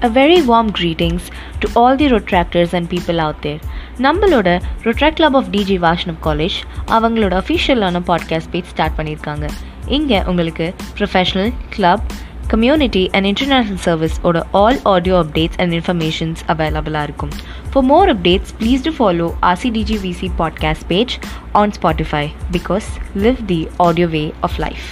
A very warm greetings to all the Rotaractors and people out there. நம்மளோட Rotaract club of DG Vaishnav college அவங்களோட அஃபிஷியலான podcast page start பண்ணியிருக்காங்க இங்கே உங்களுக்கு professional club community and international சர்வீஸோட all audio updates and informations அவைலபிளாக இருக்கும் for more updates please do follow RCDG VC podcast page on Spotify because live the audio way of life